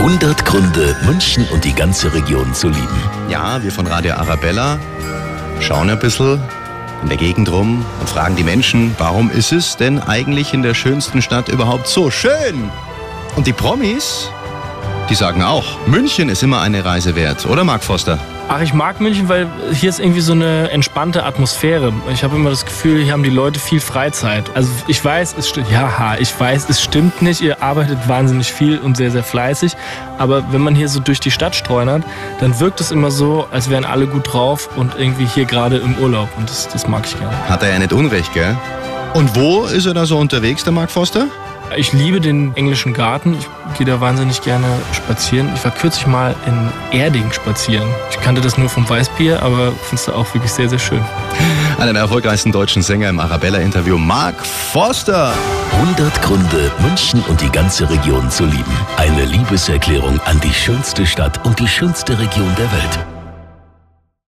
100 Gründe, München und die ganze Region zu lieben. Ja, wir von Radio Arabella schauen ein bisschen in der Gegend rum und fragen die Menschen, warum ist es denn eigentlich in der schönsten Stadt überhaupt so schön? Und die Promis, die sagen auch, München ist immer eine Reise wert, oder Mark Foster? Ach, ich mag München, weil hier ist irgendwie so eine entspannte Atmosphäre. Ich habe immer das Gefühl, hier haben die Leute viel Freizeit. Also ich weiß, es stimmt. Ja, ich weiß, es stimmt nicht. Ihr arbeitet wahnsinnig viel und sehr, sehr fleißig. Aber wenn man hier so durch die Stadt streunert, dann wirkt es immer so, als wären alle gut drauf und irgendwie hier gerade im Urlaub. Und das, das mag ich gerne. Hat er ja nicht unrecht, gell? Und wo ist er da so unterwegs, der Mark Foster? Ich liebe den englischen Garten. Ich gehe da wahnsinnig gerne spazieren. Ich war kürzlich mal in Erding spazieren. Ich kannte das nur vom Weißbier, aber finde es da auch wirklich sehr, sehr schön. Einer der erfolgreichsten deutschen Sänger im Arabella-Interview, Mark Foster. 100 Gründe, München und die ganze Region zu lieben. Eine Liebeserklärung an die schönste Stadt und die schönste Region der Welt.